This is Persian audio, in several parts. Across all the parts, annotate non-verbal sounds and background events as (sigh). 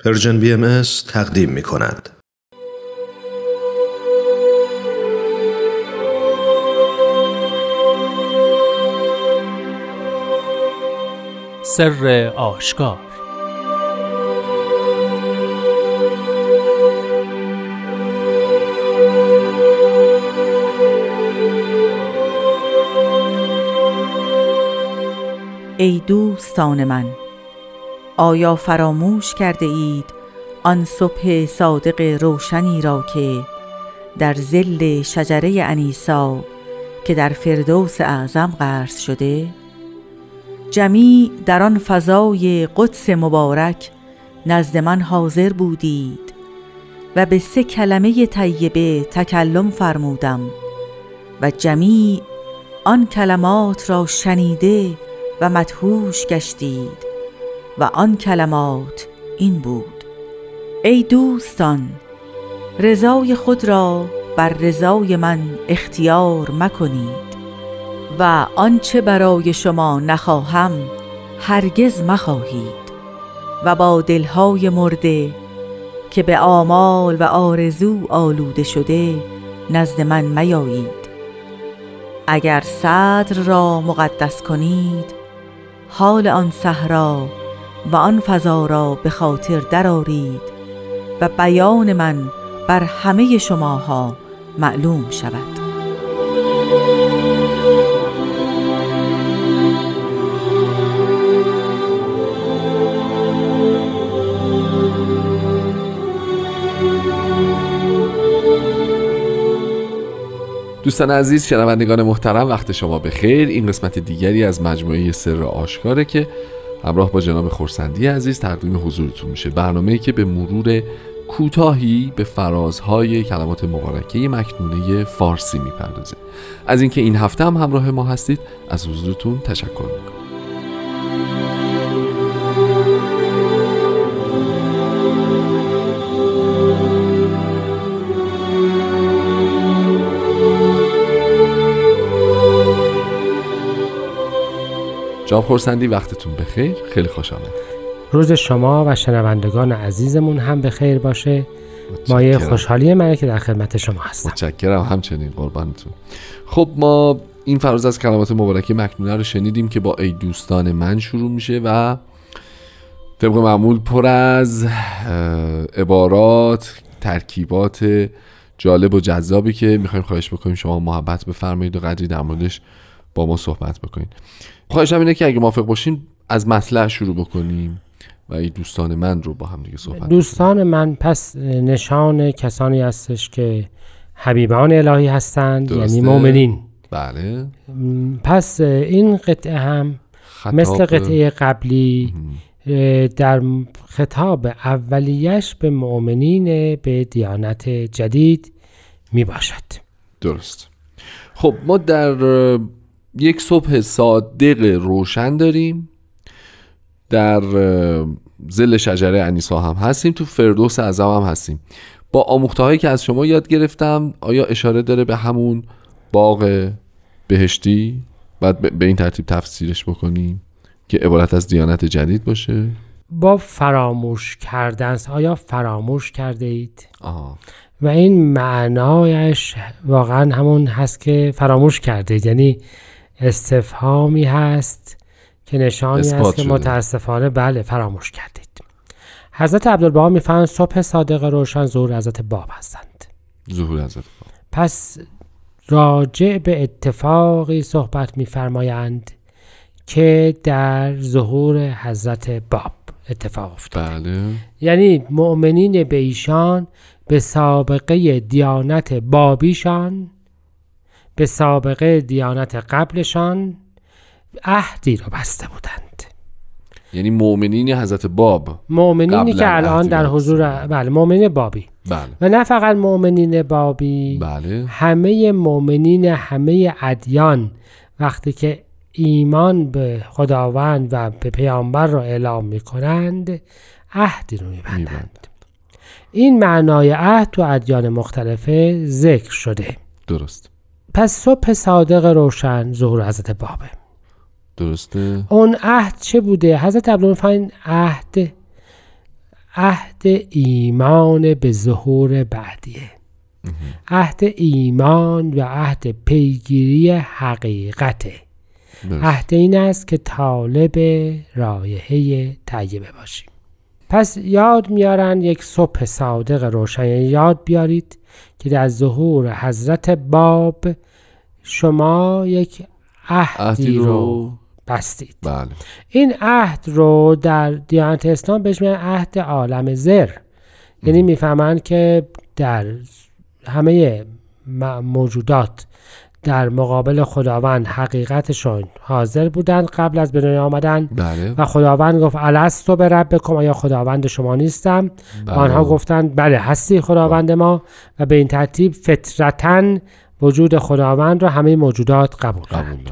پرژن بی ام تقدیم می کند. سر آشکار ای دوستان من آیا فراموش کرده اید آن صبح صادق روشنی را که در زل شجره انیسا که در فردوس اعظم قرض شده؟ جمیع در آن فضای قدس مبارک نزد من حاضر بودید و به سه کلمه طیبه تکلم فرمودم و جمیع آن کلمات را شنیده و مدهوش گشتید. و آن کلمات این بود. ای دوستان رضای خود را بر رضای من اختیار مکنید و آنچه برای شما نخواهم هرگز مخواهید و با دلهای مرده که به آمال و آرزو آلوده شده نزد من میایید. اگر صدر را مقدس کنید حال آن صحرا و آن فضا را به خاطر درآرید و بیان من بر همه شماها معلوم شود. دوستان عزیز شنوندگان محترم وقت شما به خیر این قسمت دیگری از مجموعه سر آشکاره که همراه با جناب خورسندی عزیز تقدیم حضورتون میشه. برنامه که به مرور کوتاهی به فرازهای کلمات مبارکه مکنونه فارسی می‌پردازه. از اینکه این هفته هم همراه ما هستید از حضورتون تشکر می‌کنم. جناب خورسندی وقتتون بخیر. خیلی خوش آمد. روز شما و شنوندگان عزیزمون هم به خیر باشه مایه خوشحالی منه که در خدمت شما هستم. متشکرم. همچنین قربانتون. خب ما این فراز از کلمات مبارکه مکنونه رو شنیدیم که با ای دوستان من شروع میشه و طبق معمول پر از عبارات ترکیبات جالب و جذابی که می‌خوایم خواهش بکنیم شما محبت بفرمایید و قدری در موردش با ما صحبت بکنید. خواهشم اینه که اگه موافق باشین از مطلع شروع بکنیم و این دوستان من رو با هم دیگه صحبت دوستان من پس نشان کسانی هستش که حبیبان الهی هستند یعنی مؤمنین. بله. پس این قطعه هم مثل قطعه قبلی در خطاب اولیش به مؤمنین به دیانت جدید می باشد درست. خب ما در یک صبح صادق روشن داریم. در زل شجره انیسا هم هستیم تو فردوس اعظم هم هستیم. با آموخته هایی که از شما یاد گرفتم آیا اشاره داره به همون باغ بهشتی؟ بعد به این ترتیب تفسیرش بکنیم که عبارت از دیانت جدید باشه. با فراموش کردن آیا فراموش کرده اید؟ آه. و این معنایش واقعا همون هست که فراموش کرده یعنی استفهامی هست که نشانی است که متاسفانه بله فراموش کردید. حضرت عبدالبها می‌فهمند صبح صادق روشن ظهور حضرت باب هستند. ظهور حضرت باب. پس راجع به اتفاقی صحبت میفرمایند که در ظهور حضرت باب اتفاق افتاده. بله. یعنی مؤمنین به ایشان به سابقه دیانت بابیشان به سابقه دیانت قبلشان عهدی را بسته بودند. یعنی مؤمنین حضرت باب مؤمنینی که الان در حضور بله مؤمنین بابی. بله. و نه فقط مؤمنین بابی بله. همه مؤمنین همه ادیان وقتی که ایمان به خداوند و به پیامبر را اعلام می کنند عهدی رو میبندند. این معنای عهد تو ادیان مختلفه ذکر شده. درست. پس صبح صادق روشن ظهور حضرت بابه. درسته؟ اون عهد چه بوده؟ حضرت عبدالفاین عهد عهد ایمان به ظهور بعدیه. عهد ایمان و عهد پیگیری حقیقته. عهد این است که طالب رایحه طیبه باشیم. پس یاد میارن یک صبح صادق روشن. یعنی یاد بیارید که در ظهور حضرت باب شما یک عهدی رو بستید. بله. این عهد رو در دیانت اسلام بهش میگن عهد عالم زر. یعنی می‌فهمند که در همه موجودات در مقابل خداوند حقیقتشون حاضر بودند قبل از به دنیا آمدن. بله. و خداوند گفت الستو به ربکم آیا خداوند شما نیستم؟ بله. آنها گفتند بله هستی خداوند ما. و به این ترتیب فطرتا وجود خداوند را همه موجودات قبول کردند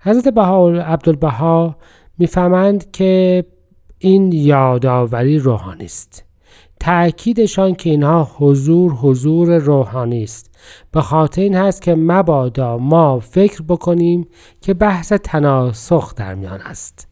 حضرت بها عبدالبها می‌فهمند که این یادآوری روحانی است. تأکیدشان که اینها حضور حضور روحانی است. به خاطر این هست که مبادا ما فکر بکنیم که بحث تناسخ در میان است.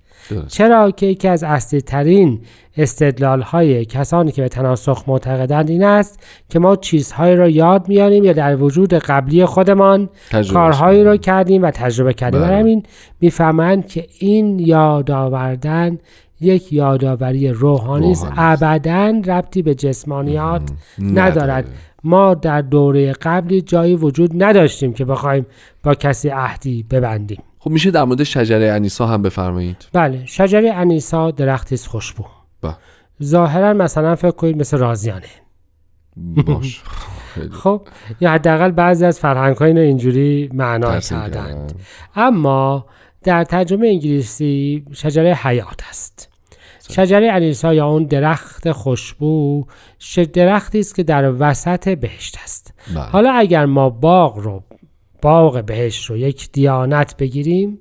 چرا که یکی از اصلی ترین استدلال های کسانی که به تناسخ معتقدند این است که ما چیزهایی را یاد میاریم یا در وجود قبلی خودمان کارهایی را کردیم و تجربه کردیم. بله. همین می‌فهمند که این یاد آوردن یک یادآوری روحانی است. ابدا ربطی به جسمانیات ندارد. ما در دوره قبلی جایی وجود نداشتیم که بخوایم با کسی عهدی ببندیم. خب میشه در مورد شجره انیسا هم بفرمایید. بله شجره انیسا درختی است خوشبو. بله. ظاهرا مثلا فکر کنید مثل رازیانه. باش. (laughs) خب یا حداقل بعضی از فرهنگ های اینجوری معنا کردند. اما در ترجمه انگلیسی شجره حیات است. شجره انیسا یا اون درخت خوشبو درختی است که در وسط بهشت است. بله. حالا اگر ما باغ رو باغ بهشت رو یک دیانت بگیریم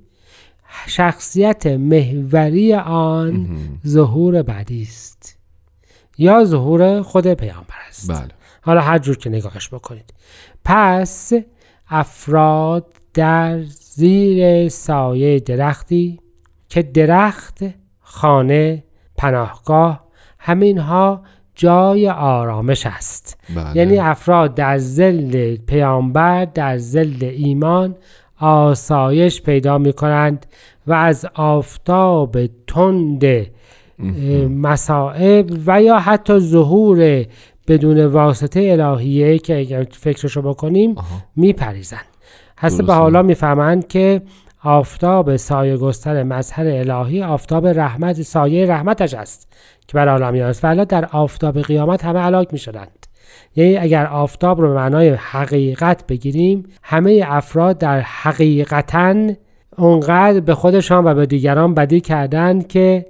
شخصیت محوری آن ظهور بعدی است. یا ظهور خود پیامبر است. بله. حالا هر جور که نگاهش بکنید. پس افراد در زیر سایه درختی که درخت خانه پناهگاه همینها جای آرامش است. بله. یعنی افراد در زل پیامبر در زل ایمان آسایش پیدا می کنند و از آفتاب تند مسائب و یا حتی ظهور بدون واسطه الهیه که اگر فکرشو بکنیم میپریزند هسته به حالا می‌فهمند که آفتاب سایه گستر مظهر الهی آفتاب رحمت سایه رحمتش است که بر عالمی است ولی در آفتاب قیامت همه علاک می شدند یعنی اگر آفتاب رو به معنای حقیقت بگیریم همه افراد در حقیقتا اونقدر به خودشان و به دیگران بدی کردند که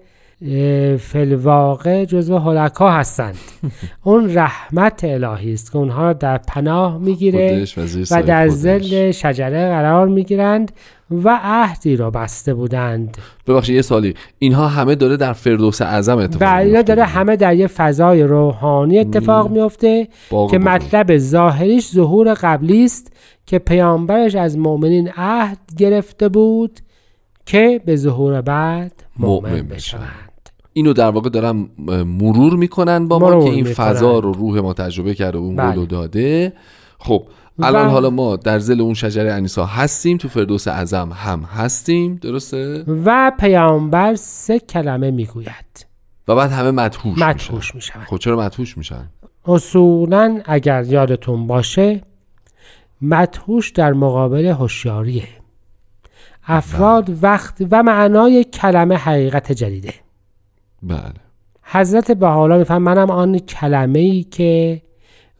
فلواقع جزو هلکا هستند. (laughs) اون رحمت الهی است که اونها را در پناه می‌گیره و در زل شجره قرار می‌گیرند و عهدی را بسته بودند. ببخشید یه سالی اینها همه داره در فردوس اعظم اتفاق میفته اینا داره همه در یه فضای روحانی اتفاق میفته که مطلب ظاهریش ظهور قبلی است که پیامبرش از مؤمنین عهد گرفته بود که به ظهور بعد مؤمن بشوند. اینو در واقع دارم مرور می‌کنن با ما که این فضا رو روح ما تجربه کرده و اون بله. داده. خب الان حالا ما در زل اون شجره انیسا هستیم تو فردوس اعظم هم هستیم درسته؟ و پیامبر سه کلمه می‌گوید. و بعد همه مدهوش مدهوش میشن خب چرا مدهوش میشن؟ اصولا اگر یادتون باشه مدهوش در مقابل هوشیاریه. افراد بله. وقت و معنای کلمه حقیقت جدیده. بله. حضرت به حالا میفهم منم آن کلمه ای که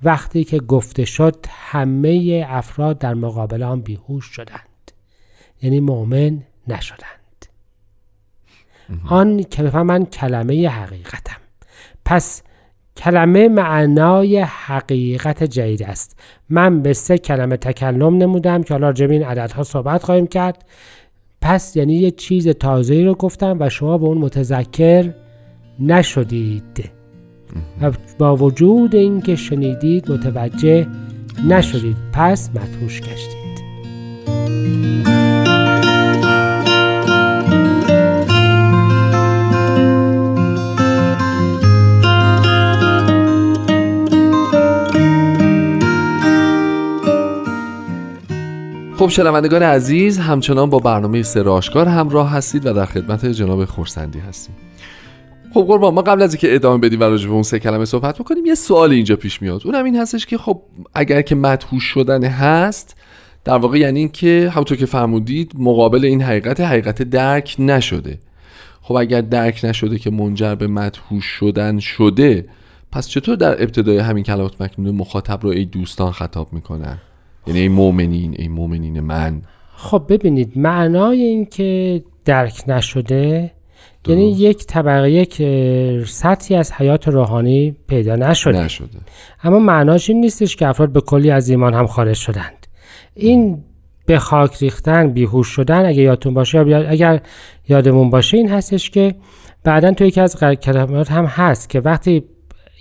وقتی که گفته شد همه افراد در مقابل آن بیهوش شدند. یعنی مؤمن نشدند. آن که من کلمه حقیقتم. پس کلمه معنای حقیقت جدید است. من به سه کلمه تکلم نمودم که حالا جبین عددها صحبت خواهیم کرد. پس یعنی یه چیز تازه‌ای رو گفتم و شما به اون متذکر نشدید. و با وجود اینکه شنیدید متوجه نشدید. پس متوش گشتید. خب شنوندگان عزیز همچنان با برنامه سراشکار همراه هستید و در خدمت جناب خورسندی هستید. خب قربان ما قبل از اینکه ادامه بدیم و راجع به اون سه کلمه صحبت بکنیم یه سوال اینجا پیش میاد. اونم این هستش که خب اگر که مدهوش شدن هست در واقع یعنی اینکه همونطور که فرمودید مقابل این حقیقت حقیقت درک نشده. خب اگر درک نشده که منجر به مدهوش شدن شده پس چطور در ابتدای همین کلمات مکنونه مخاطب رو ای دوستان خطاب می‌کنن؟ یعنی ای مؤمنین ای مؤمنین من. خب ببینید معنای این که درک نشده یعنی یک طبقه یک سطحی از حیات روحانی پیدا نشده. نشده. اما معناش این نیستش که افراد به کلی از ایمان هم خارج شدند. این به خاک ریختن بیهوش شدن اگر یادتون باشه اگر یادمون باشه این هستش که بعدا تو یکی از کلمات هم هست که وقتی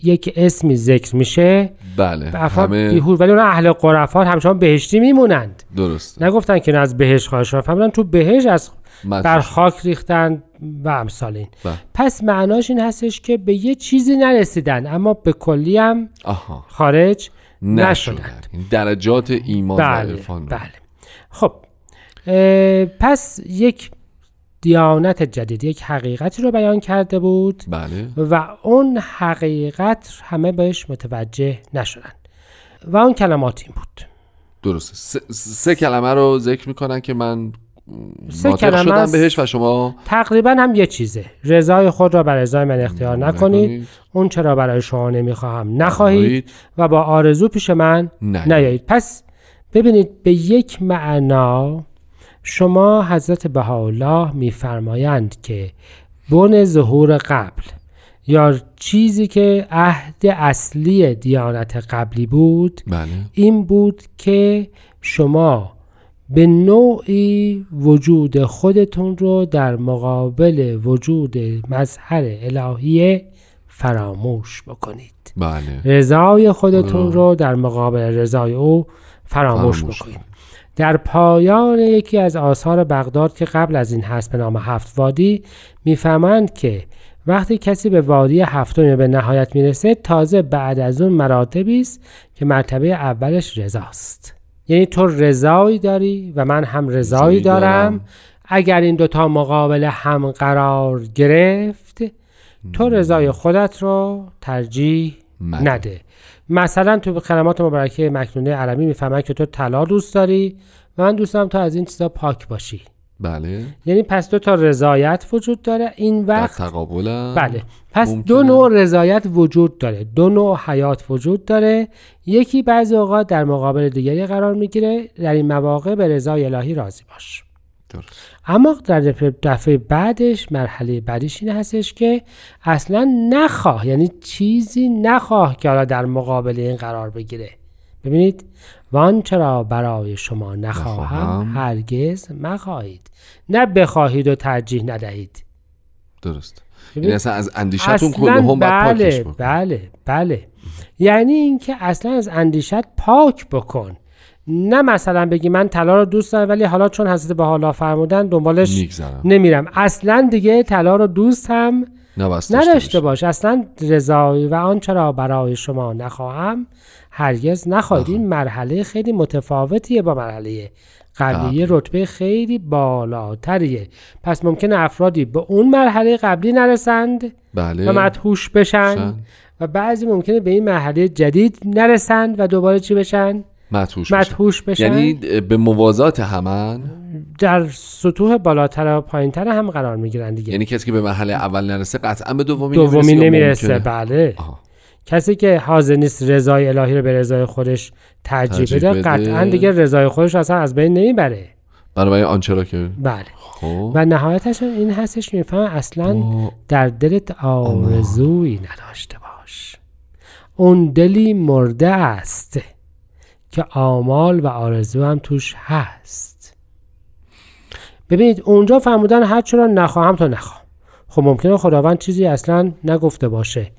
یک اسمی ذکر میشه بله افراد همه... ولی اون اهل قرفات همچنان بهشتی میمونند. درست نگفتن که از بهش خواهش فهمیدن تو بهش از بر خاک ریختن و امثال این بله. پس معناش این هستش که به یه چیزی نرسیدن اما به کلی هم خارج نشدند درجات ایمان بله. و عرفان بله. خب پس یک دیانت جدید یک حقیقتی رو بیان کرده بود بله. و اون حقیقت همه بهش متوجه نشدن. و اون کلمات این بود. درسته. سه, کلمه رو ذکر می‌کنن که من سه کلمه شدم بهش و شما تقریبا هم یه چیزه. رضای خود را بر رضای من اختیار نکنید, اون چرا برای شما نمی‌خواهم. نخواهید و با آرزو پیش من نیایید. پس ببینید به یک معنا شما حضرت بهاءالله میفرمایند که بن ظهور قبل یا چیزی که عهد اصلی دیانت قبلی بود بله. این بود که شما به نوعی وجود خودتون رو در مقابل وجود مظهر الهی فراموش بکنید. بله. رضای خودتون رو در مقابل رضای او فراموش, فراموش بکنید. در پایان یکی از آثار بغداد که قبل از این هست به نام هفت وادی می‌فهمند که وقتی کسی به وادی هفتم به نهایت می‌رسه تازه بعد از اون مراتبی است که مرتبه اولش رضاست. یعنی تو رضایی داری و من هم رضایی دارم. اگر این دوتا مقابل هم قرار گرفت تو رضای خودت رو ترجیح نده. مثلا تو کلمات مبارکه مکنونه عربی می‌فهمن که تو طلا دوست داری و من دوست دارم تو از این چیزا پاک باشی. بله. یعنی پس دو تا رضایت وجود داره. این وقت در تقابل بله. پس دو نوع رضایت وجود داره. دو نوع حیات وجود داره. یکی بعضی اوقات در مقابل دیگری قرار می‌گیره. در این مواقع به رضای الهی راضی باش. درست. اما در دفعه بعدش مرحله بعدش این هستش که اصلا نخواه. یعنی چیزی نخواه که حالا در مقابل این قرار بگیره. ببینید وان چرا برای شما نخواهم هرگز مخواهید. نه بخواهید و ترجیح ندهید. درست. یعنی اصلا از اندیشتون کلهم بله بکن. بله بله. یعنی اینکه اصلا از اندیشت پاک بکن. نه مثلا بگی من طلا رو دوست دارم ولی حالا چون حضرت به حالا فرمودن دنبالش نمیرم. اصلا دیگه طلا رو دوست هم نداشته باش. اصلا رضایی و آن چرا برای شما نخواهم هرگز نخواهید این مرحله خیلی متفاوتیه با مرحله قبلی. رتبه خیلی بالاتریه. پس ممکنه افرادی به اون مرحله قبلی نرسند بله. و مدهوش بشن. و بعضی ممکنه به این مرحله جدید نرسند و دوباره چی بشن؟ مدهوش, مدهوش بشن. یعنی به موازات همان در سطوح بالاتر و پایینتر هم قرار می‌گیرن دیگه. یعنی کسی که به مرحله اول نرسه قطعا به دومی, دومی نمی‌رسه بله. کسی که حاضر نیست رضای الهی رو به رضای خودش ترجیح بده قطعا دیگه رضای خودش اصلا از بین نمی‌بره. بنابراین آنچه که بله. خب. و نهایتش این هستش میفهم اصلا در دلت آرزویی نداشته باش. اون دلی مرده است. که آمال و آرزو هم توش هست. ببینید اونجا فرمودن هر چرا نخواهم تا نخواهم خب ممکنه خداوند چیزی اصلا نگفته باشه.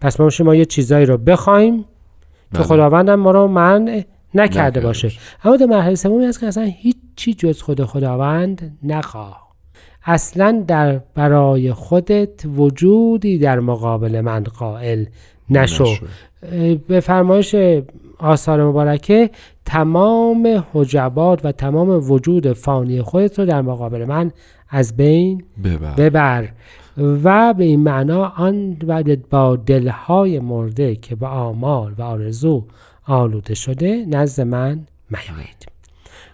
پس ما ما یه چیزایی رو بخوایم که بله. خداوند هم ما رو من نکرده باشه. اما در مرحله سومی هست که اصلا هیچی جز خود خداوند نخواه. اصلا در برای خودت وجودی در مقابل من قائل نشو, به فرمایش آثار مبارکه تمام حجبات و تمام وجود فانی خودت رو در مقابل من از بین ببر, ببر. و به این معنا آن و با دلهای مرده که به آمال و آرزو آلوده شده نزد من میایید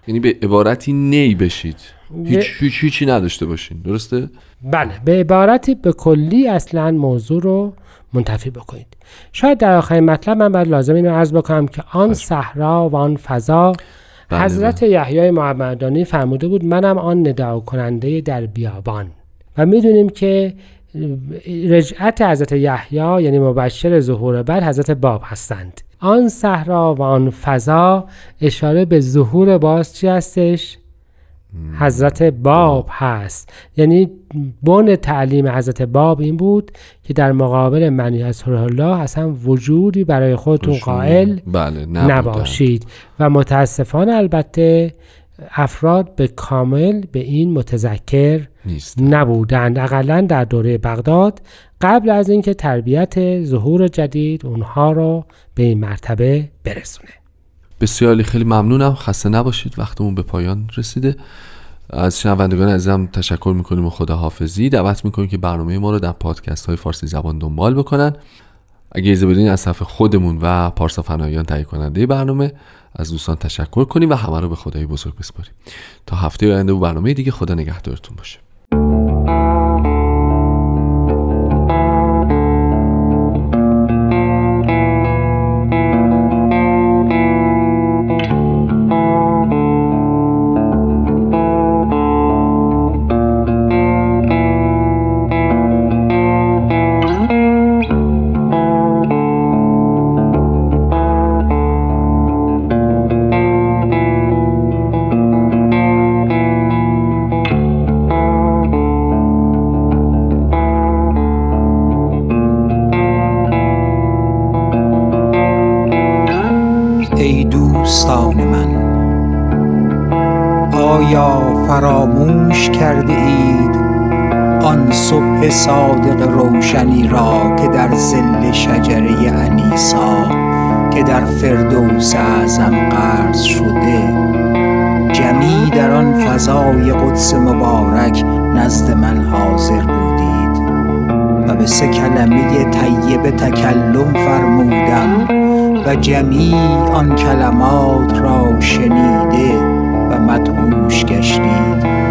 یعنی به عبارتی نی بشید. هیچ هیچ هیچی نداشته باشین. درسته؟ بله به عبارتی به کلی اصلا موضوع رو منتفی بکنید. شاید در آخرین مطلب من باید لازم اینو عرض بکنم که آن صحرا و آن فضا بله حضرت بله. یحیای محمدانی فرموده بود منم آن نداع کننده در بیابان. و می‌دونیم که رجعت حضرت یحیی یعنی مبشر ظهور بعد حضرت باب هستند. آن صحرا و آن فضا اشاره به ظهور باز چی هستش؟ حضرت باب هست. یعنی بن تعلیم حضرت باب این بود که در مقابل منی از الله اصلا وجودی برای خودتون قائل بله نباشید. و متاسفانه البته افراد به کامل به این متذکر نیست. نبودند. اقلا در دوره بغداد قبل از اینکه تربیت ظهور جدید اونها رو به این مرتبه برسونه. بسیاری خیلی ممنونم. خسته نباشید. وقتمون به پایان رسیده. از شنوندگان عزیزم تشکر می‌کنیم و خدا حافظی دعوت می‌کنیم که برنامه ما رو در پادکست های فارسی زبان دنبال بکنن. اگه ایزه بدین از صفحه خودمون و پارسا فنایان تهیه کننده برنامه از دوستان تشکر کنیم و همه رو به خدای بزرگ بسپاریم. تا هفته آینده و برنامه دیگه خدا نگهدارتون باشه. صبح صادق روشنی را که در زل شجره انیسا که در فردوس اعظم قرض شده. جمی در آن فضای قدس مبارک نزد من حاضر بودید. و به سه کلمه طیبه تکلم فرمودم و جمی آن کلمات را شنیده و مدهوش گشتید.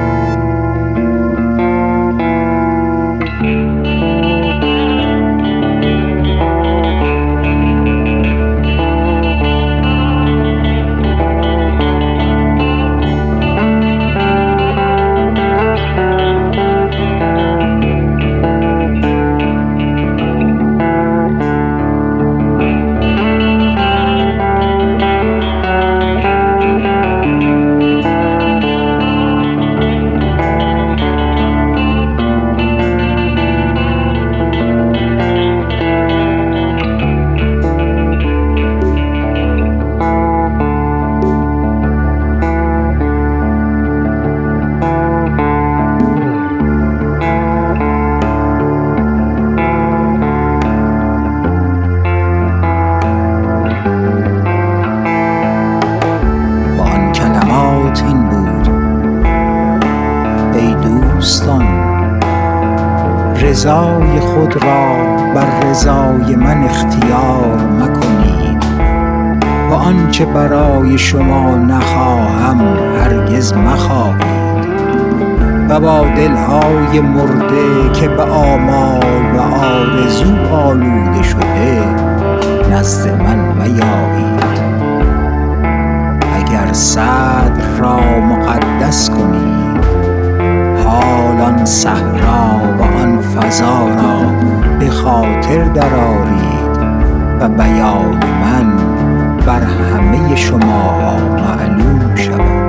رضای خود را بر رضای من اختیار مکنید. و آنچه برای شما نخواهم هرگز مخواهید. و با دلهای مرده که به آمال و آرزو آلوده شده نزد من میایید. اگر صدر را مقدس کنید حالان صحرا و آن فضا را به خاطر درارید و بیان من بر همه شما معلوم شود.